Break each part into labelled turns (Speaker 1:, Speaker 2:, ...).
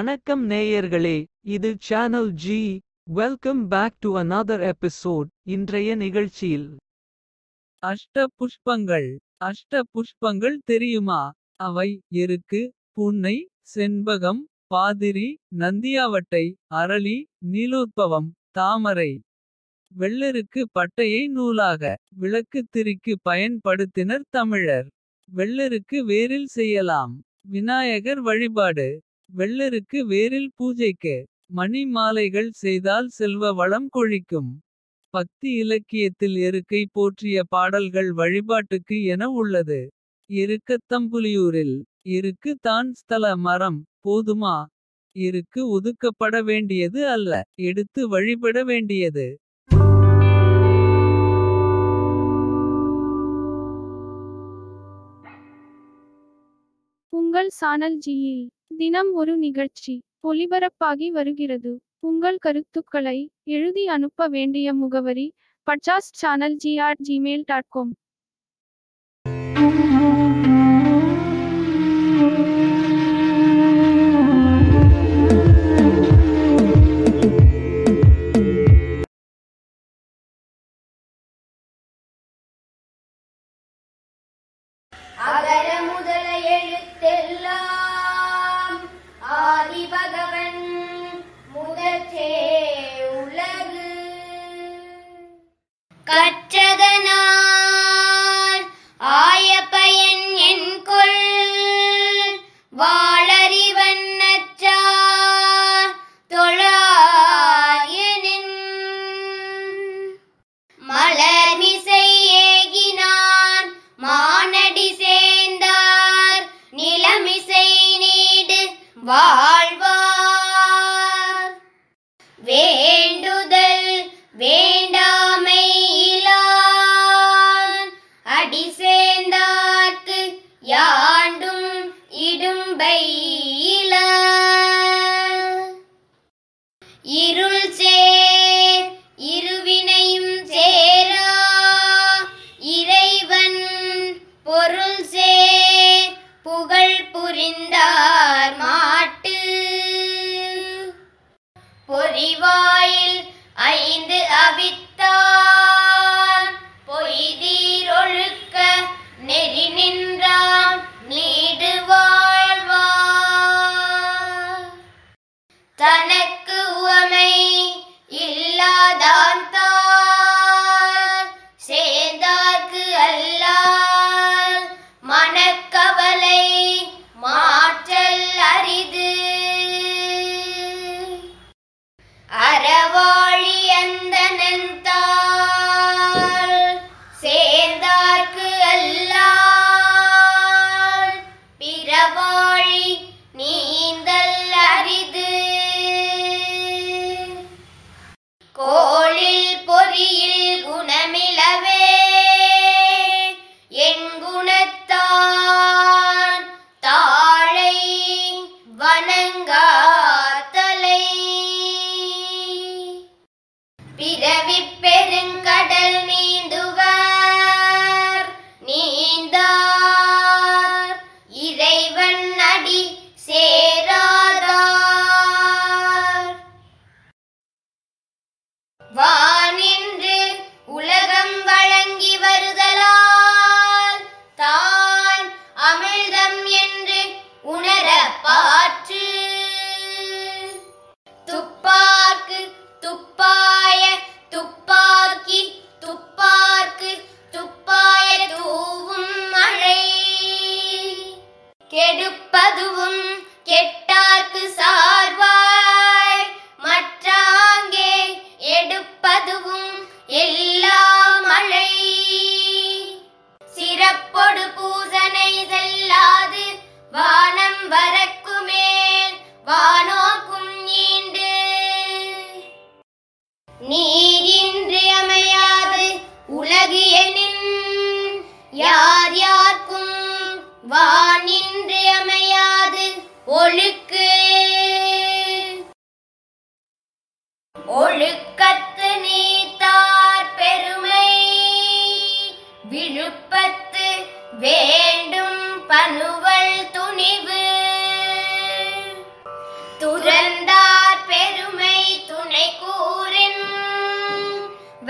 Speaker 1: வணக்கம் நேயர்களே இது channel G welcome back to another episode இன்றைய நிகழ்ச்சியில்.
Speaker 2: அஷ்ட புஷ்பங்கள் அஷ்ட புஷ்பங்கள் தெரியுமா? அவை எருக்கு புன்னை செண்பகம் பாதிரி நந்தியாவட்டை அரளி நீலோத்பவம் தாமரை. வெள்ளருக்கு பட்டையை நூலாக விளக்கு திரிக்கு பயன்படுத்தினர் தமிழர். வெள்ளருக்கு வேரில் செய்யலாம். விநாயகர் வழிபாடு. வெள்ளருக்கு வேரில் பூஜைக்கு மணி மாலைகள் செய்தால் செல்வ வளம் கொழிக்கும். பக்தி இலக்கியத்தில் எருக்கை போற்றிய பாடல்கள் வழிபாட்டுக்கு என உள்ளது. இருக்கத்தம்புலியூரில் இருக்கு தான் ஸ்தல மரம் போதுமா? இருக்கு ஒதுக்கப்பட வேண்டியது அல்ல எடுத்து வழிபட வேண்டியது.
Speaker 3: உங்கள் சானல் ஜியில் தினம் ஒரு நிகழ்ச்சி ஒலிபரப்பாகி வருகிறது. உங்கள் கருத்துக்களை எழுதி அனுப்ப வேண்டிய முகவரி பட்சாஸ் channel G Gmail dot com.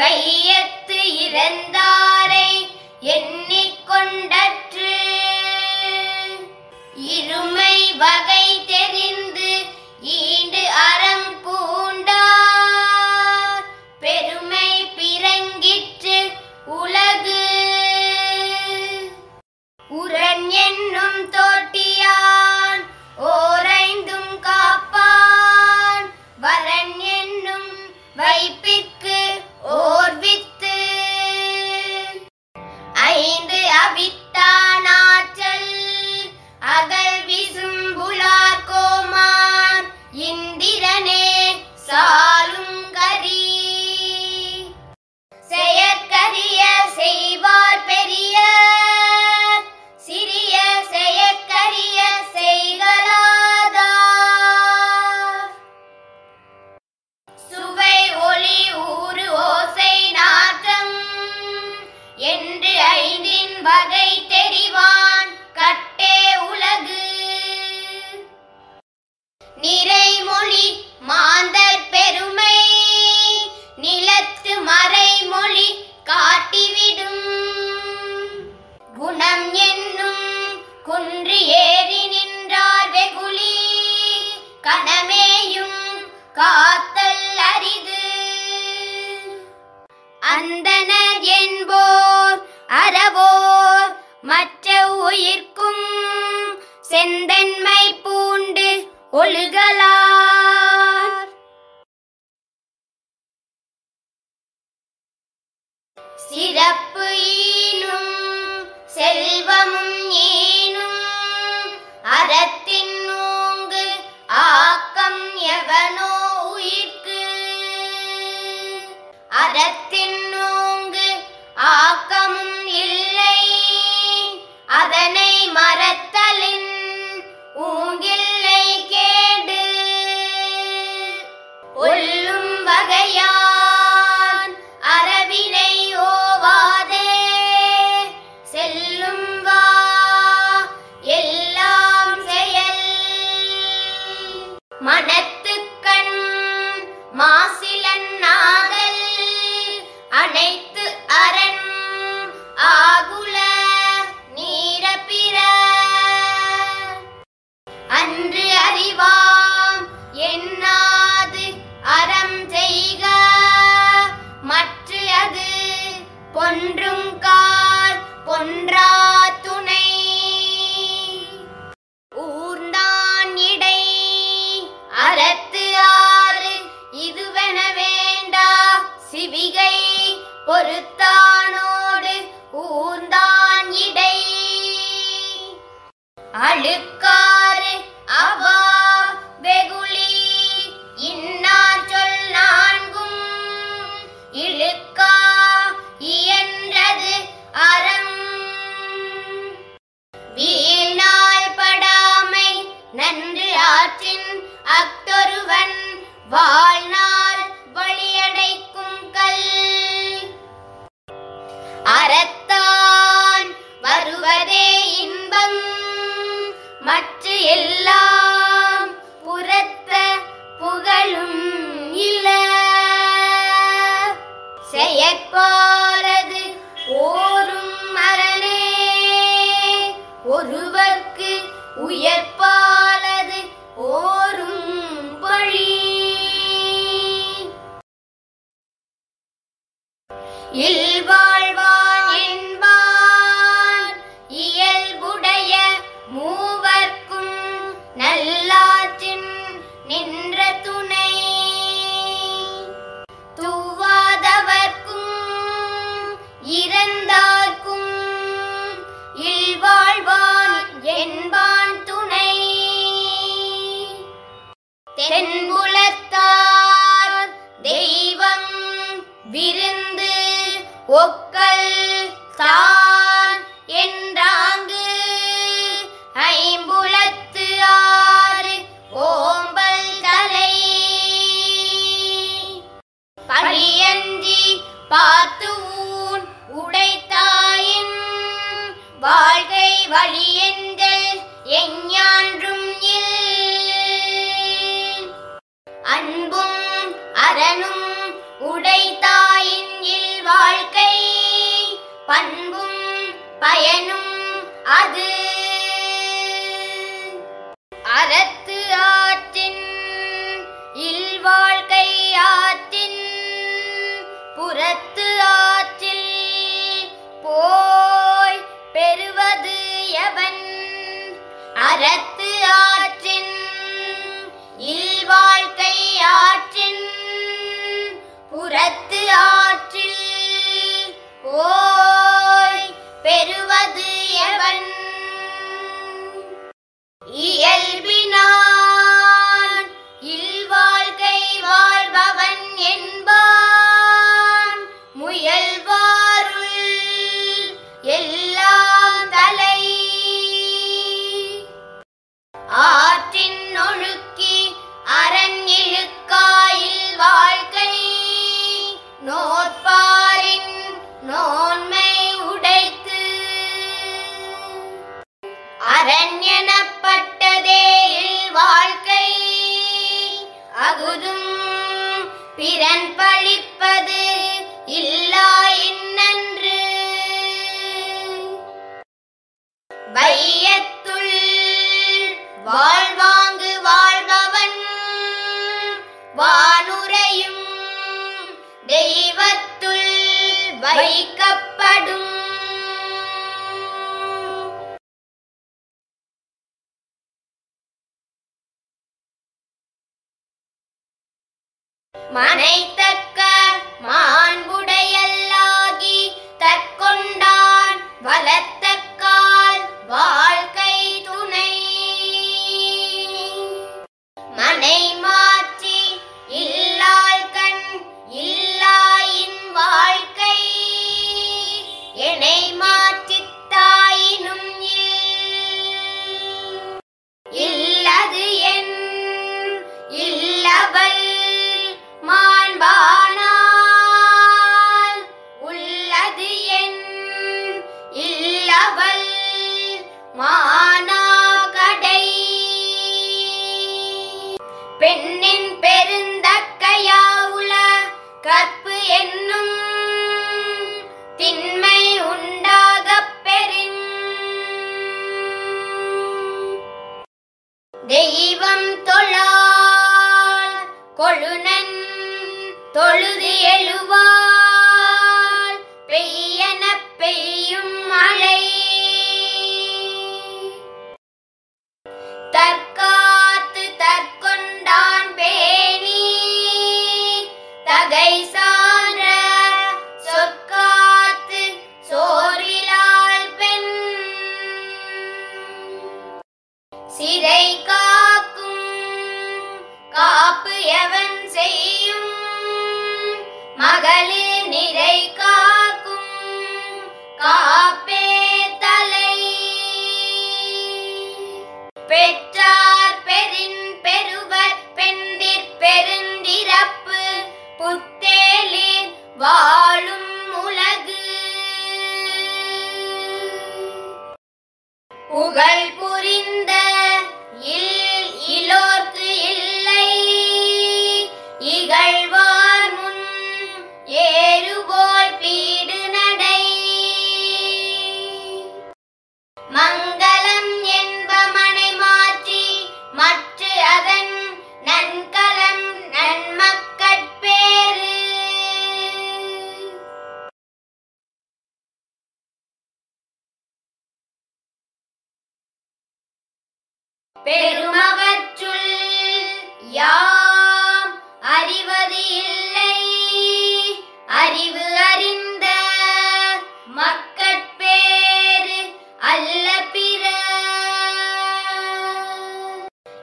Speaker 4: வையத்து
Speaker 3: இறந்தார். my பெருமவற்றுள் யாம் அறிவது இல்லை அறிவு அறிந்த மக்கட்பேறு அல்ல பிற.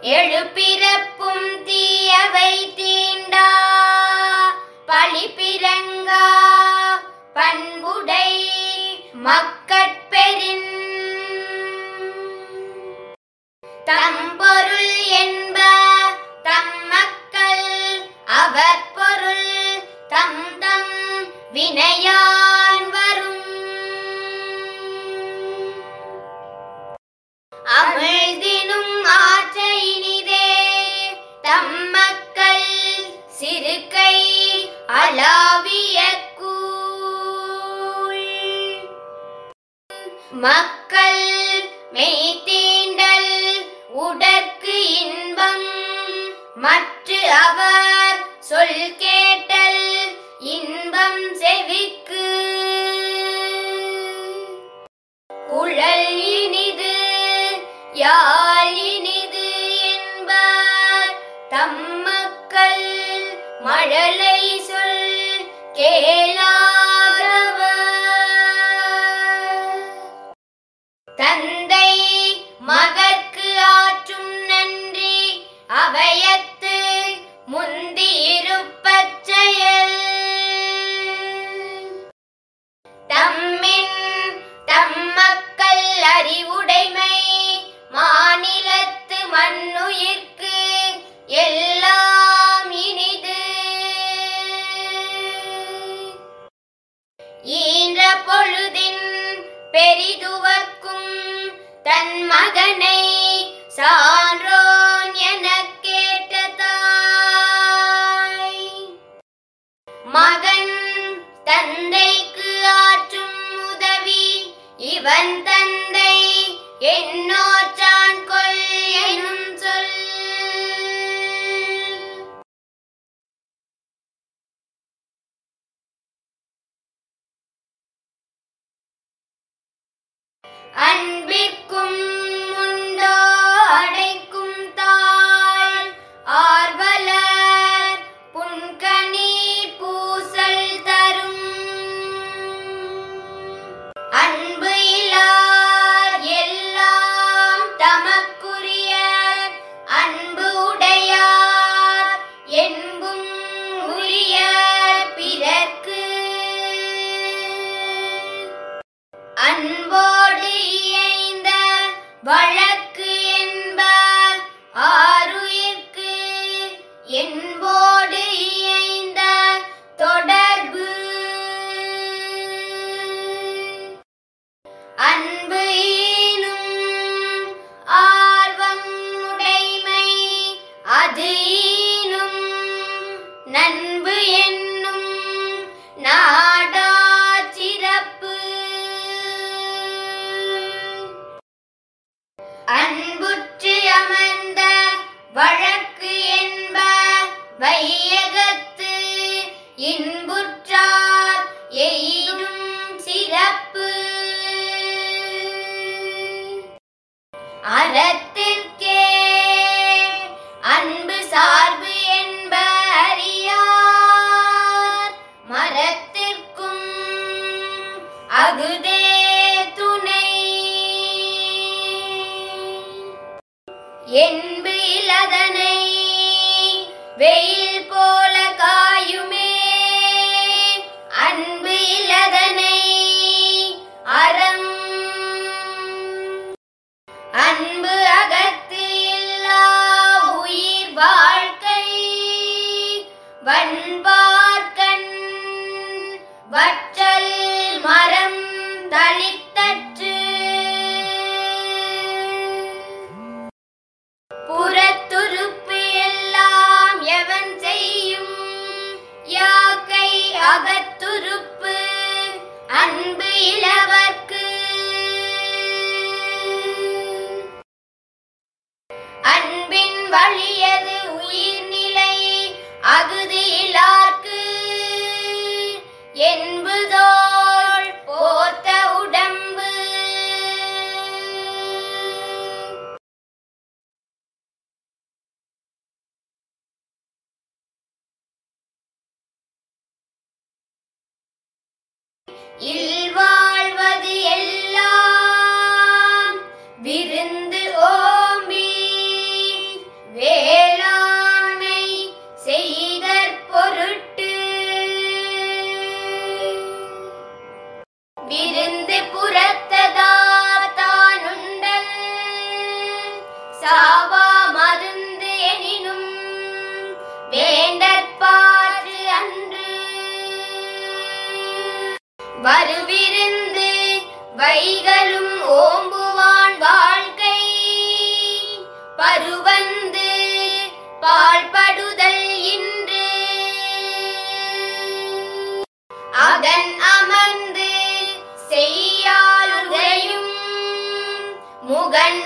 Speaker 3: எழுப்பிறப்பும் தீயவை தீண்டா. பழிப்பிறங்கா பண்புடை மக்கட்பெறின் தம்பொருள் என்ப தம் மக்கள் அவர் பொருள் தம் தம் வினையா தம்மக்கள் மழலை சொல் கே பெரிதுவர்க்கும் தன் மகனை சான்றோன் என கேட்ட தாய் மகன் தந்தைக்கு ஆற்றும் உதவி இவன் தந்தை என்னோற்றான் கொள் எனும் அகுதே துணை. என்பு வெயில் அதன் அமர்ந்து செய்யாளுதையும் முகன்